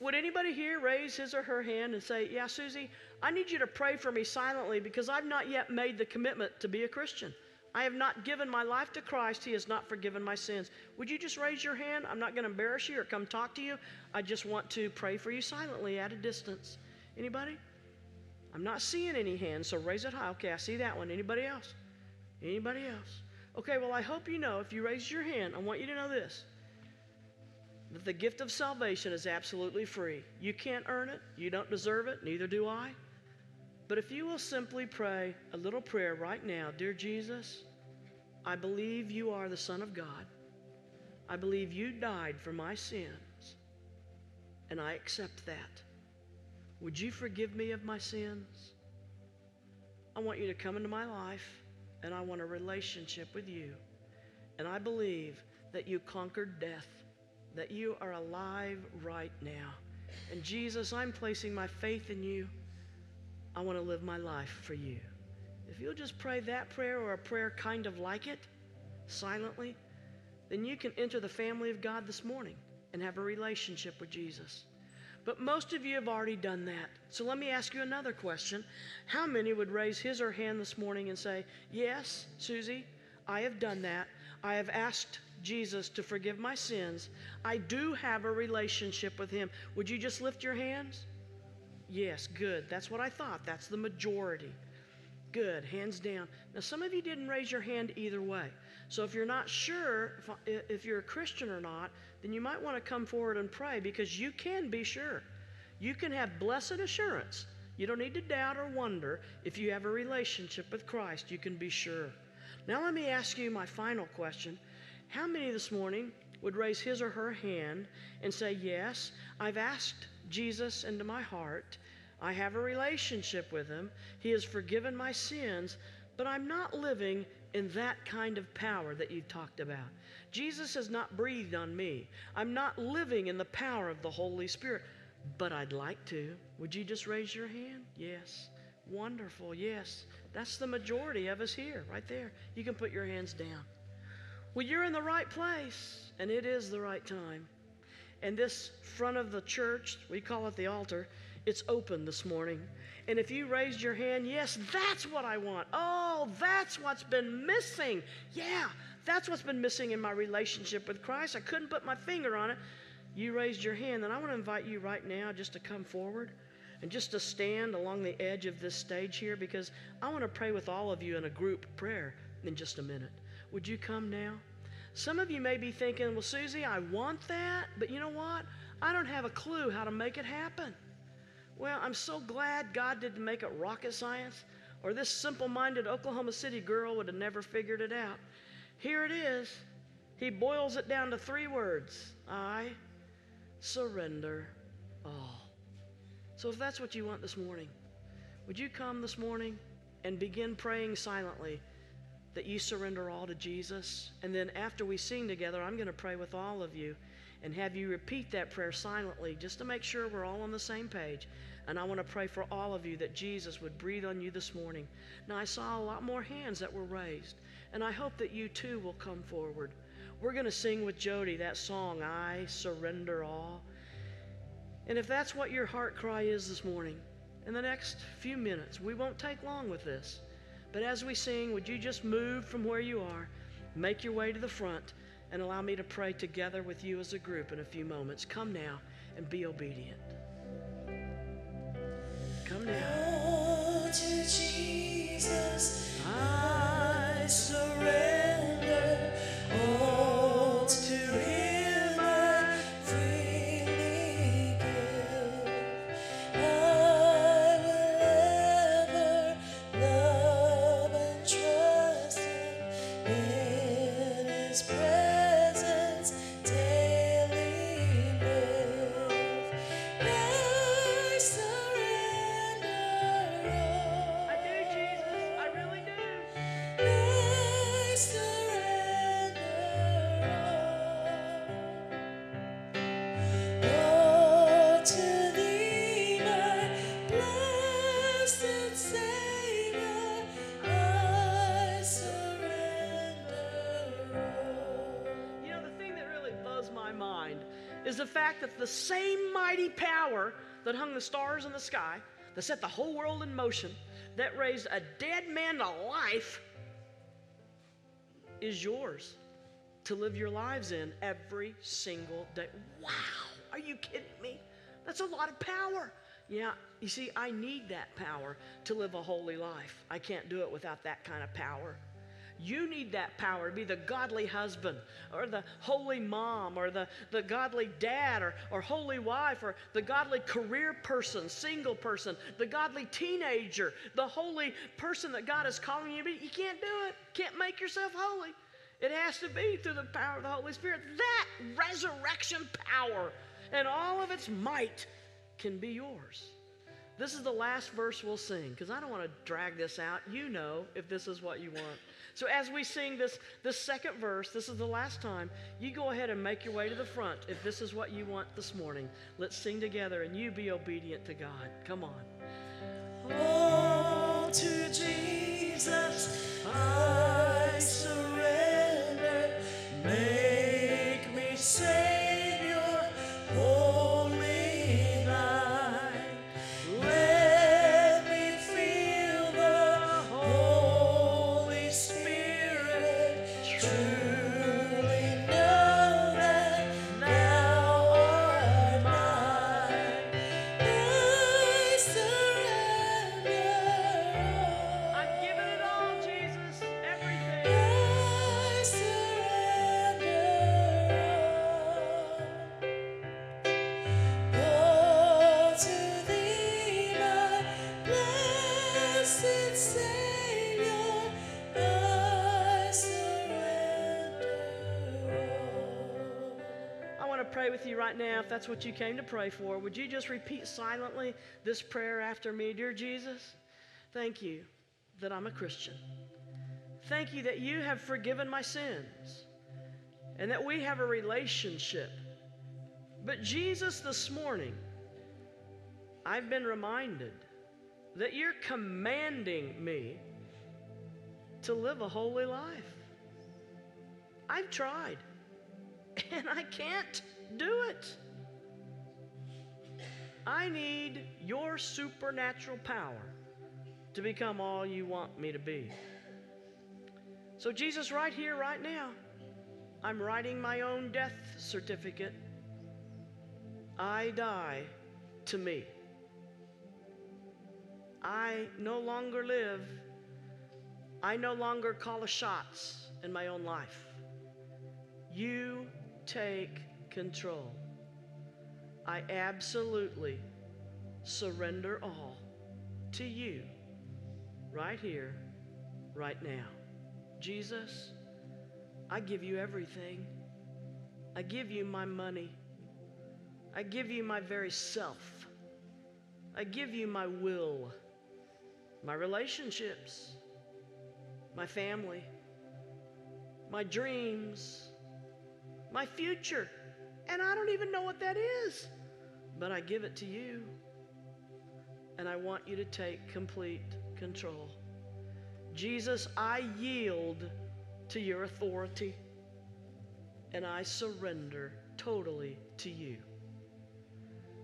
[SPEAKER 6] would anybody here raise his or her hand and say, Yeah, Susie, I need you to pray for me silently because I've not yet made the commitment to be a Christian? I have not given my life to Christ. He has not forgiven my sins. Would you just raise your hand? I'm not going to embarrass you or come talk to you. I just want to pray for you silently at a distance. Anybody? I'm not seeing any hands, so raise it high. Okay, I see that one. Anybody else? Anybody else? Okay, well, I hope you know if you raise your hand, I want you to know this that the gift of salvation is absolutely free. You can't earn it, you don't deserve it, neither do I. But if you will simply pray a little prayer right now Dear Jesus, I believe you are the Son of God. I believe you died for my sins, and I accept that. Would you forgive me of my sins? I want you to come into my life, and I want a relationship with you. And I believe that you conquered death, that you are alive right now. And Jesus, I'm placing my faith in you. I want to live my life for you. If you'll just pray that prayer or a prayer kind of like it, silently, then you can enter the family of God this morning and have a relationship with Jesus. But most of you have already done that. So let me ask you another question. How many would raise his or her hand this morning and say, Yes, Susie, I have done that. I have asked Jesus to forgive my sins. I do have a relationship with him. Would you just lift your hands? Yes, good. That's what I thought. That's the majority. Good, hands down. Now, some of you didn't raise your hand either way. So, if you're not sure if, if you're a Christian or not, then you might want to come forward and pray because you can be sure. You can have blessed assurance. You don't need to doubt or wonder. If you have a relationship with Christ, you can be sure. Now, let me ask you my final question. How many this morning would raise his or her hand and say, Yes, I've asked Jesus into my heart. I have a relationship with him. He has forgiven my sins, but I'm not living in that kind of power that you talked about. Jesus has not breathed on me. I'm not living in the power of the Holy Spirit, but I'd like to. Would you just raise your hand? Yes. Wonderful. Yes. That's the majority of us here, right there. You can put your hands down. Well, you're in the right place, and it is the right time. And this front of the church, we call it the altar, it's open this morning. And if you raised your hand, yes, that's what I want. Oh, that's what's been missing. Yeah, that's what's been missing in my relationship with Christ. I couldn't put my finger on it. You raised your hand, and I want to invite you right now just to come forward and just to stand along the edge of this stage here because I want to pray with all of you in a group prayer in just a minute. Would you come now? Some of you may be thinking, well, Susie, I want that, but you know what? I don't have a clue how to make it happen. Well, I'm so glad God didn't make it rocket science, or this simple minded Oklahoma City girl would have never figured it out. Here it is. He boils it down to three words I surrender all. So if that's what you want this morning, would you come this morning and begin praying silently that you surrender all to Jesus? And then after we sing together, I'm going to pray with all of you and have you repeat that prayer silently just to make sure we're all on the same page. And I want to pray for all of you that Jesus would breathe on you this morning. Now, I saw a lot more hands that were raised, and I hope that you too will come forward. We're going to sing with Jody that song, I Surrender All. And if that's what your heart cry is this morning, in the next few minutes, we won't take long with this. But as we sing, would you just move from where you are, make your way to the front, and allow me to pray together with you as a group in a few moments. Come now and be obedient. Come now.
[SPEAKER 7] Oh, to Jesus
[SPEAKER 6] I
[SPEAKER 7] surrender.
[SPEAKER 6] Fact that the same mighty power that hung the stars in the sky, that set the whole world in motion, that raised a dead man to life, is yours to live your lives in every single day. Wow! Are you kidding me? That's a lot of power. Yeah, you see, I need that power to live a holy life. I can't do it without that kind of power. You need that power to be the godly husband or the holy mom or the, the godly dad or, or holy wife or the godly career person, single person, the godly teenager, the holy person that God is calling you to be. You can't do it. Can't make yourself holy. It has to be through the power of the Holy Spirit. That resurrection power and all of its might can be yours. This is the last verse we'll sing because I don't want to drag this out. You know if this is what you want. So as we sing this, this second verse, this is the last time, you go ahead and make your way to the front if this is what you want this morning. Let's sing together and you be obedient to God. Come on.
[SPEAKER 7] All to Jesus I surrender. Make me Savior,
[SPEAKER 6] now if that's what you came to pray for. Would you just repeat silently this prayer after me? Dear Jesus, thank you that I'm a Christian. Thank you that you have forgiven my sins and that we have a relationship. But Jesus, this morning, I've been reminded that you're commanding me to live a holy life. I've tried <laughs> and I can't do it. I need your supernatural power to become all you want me to be. So, Jesus, right here, right now, I'm writing my own death certificate. I die to me. I no longer live. I no longer call the shots in my own life. You take control. I absolutely surrender all to you right here, right now. Jesus, I give you everything. I give you my money. I give you my very self. I give you my will, my relationships, my family, my dreams, my future. And I don't even know what that is, but I give it to you. And I want you to take complete control. Jesus, I yield to your authority and I surrender totally to you.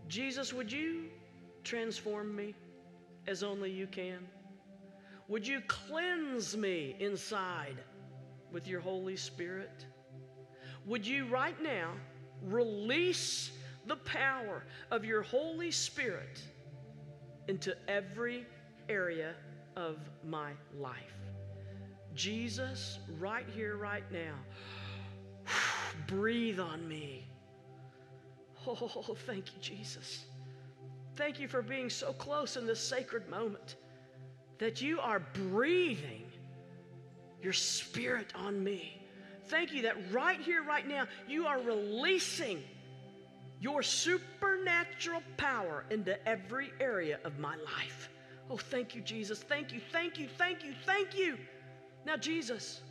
[SPEAKER 6] Jesus, would you transform me as only you can? Would you cleanse me inside with your Holy Spirit? would you right now release the power of your Holy Spirit into every area of my life? Jesus, right here, right now, <sighs> breathe on me. Oh, thank you, Jesus. Thank you for being so close in this sacred moment that you are breathing your spirit on me. Thank you that right here, right now, you are releasing your supernatural power into every area of my life. Oh, thank you, Jesus. Thank you, thank you, thank you, thank you. Now, Jesus,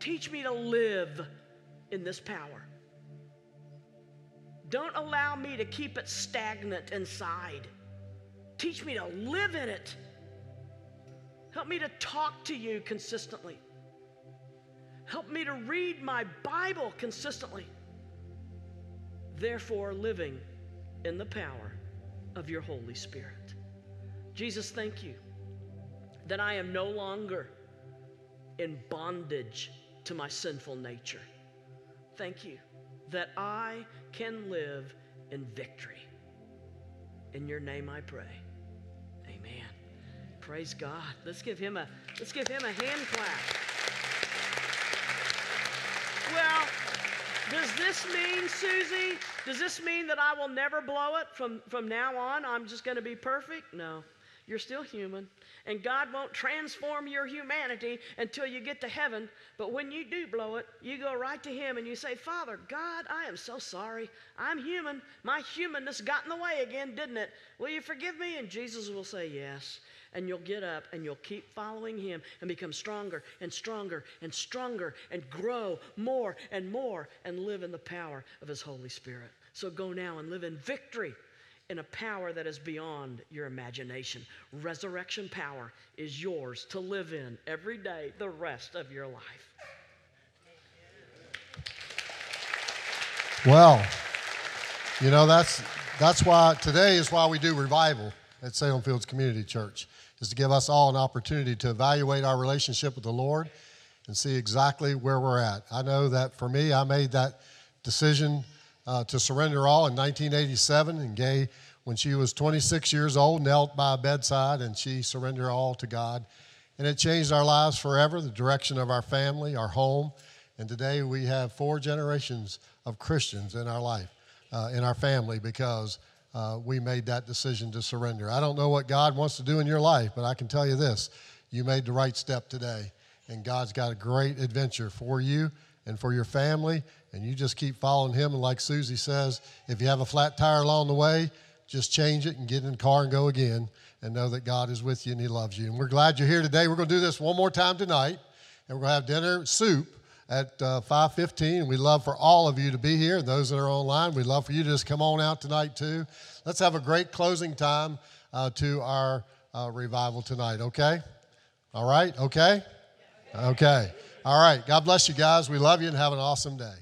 [SPEAKER 6] teach me to live in this power. Don't allow me to keep it stagnant inside. Teach me to live in it. Help me to talk to you consistently. Help me to read my Bible consistently. Therefore, living in the power of your Holy Spirit. Jesus, thank you that I am no longer in bondage to my sinful nature. Thank you that I can live in victory. In your name I pray. Amen. Praise God. Let's give him a let's give him a hand clap. Well, does this mean, Susie? Does this mean that I will never blow it from, from now on? I'm just going to be perfect? No. You're still human. And God won't transform your humanity until you get to heaven. But when you do blow it, you go right to Him and you say, Father, God, I am so sorry. I'm human. My humanness got in the way again, didn't it? Will you forgive me? And Jesus will say, Yes. And you'll get up and you'll keep following Him and become stronger and stronger and stronger and grow more and more and live in the power of His Holy Spirit. So go now and live in victory in a power that is beyond your imagination. Resurrection power is yours to live in every day, the rest of your life.
[SPEAKER 4] Well, you know that's that's why today is why we do revival at Salem Fields Community Church is to give us all an opportunity to evaluate our relationship with the Lord and see exactly where we're at. I know that for me, I made that decision uh, to surrender all in 1987, and Gay, when she was 26 years old, knelt by a bedside and she surrendered all to God. And it changed our lives forever, the direction of our family, our home. And today we have four generations of Christians in our life, uh, in our family, because uh, we made that decision to surrender. I don't know what God wants to do in your life, but I can tell you this you made the right step today. And God's got a great adventure for you and for your family. And you just keep following Him. And like Susie says, if you have a flat tire along the way, just change it and get in the car and go again and know that God is with you and He loves you. And we're glad you're here today. We're going to do this one more time tonight. And we're going to have dinner, soup at uh, 5.15 we'd love for all of you to be here. Those that are online we'd love for you to just come on out tonight too. Let's have a great closing time uh, to our uh, revival tonight okay? All right okay? Okay. All right. God bless you guys. We love you and have an awesome day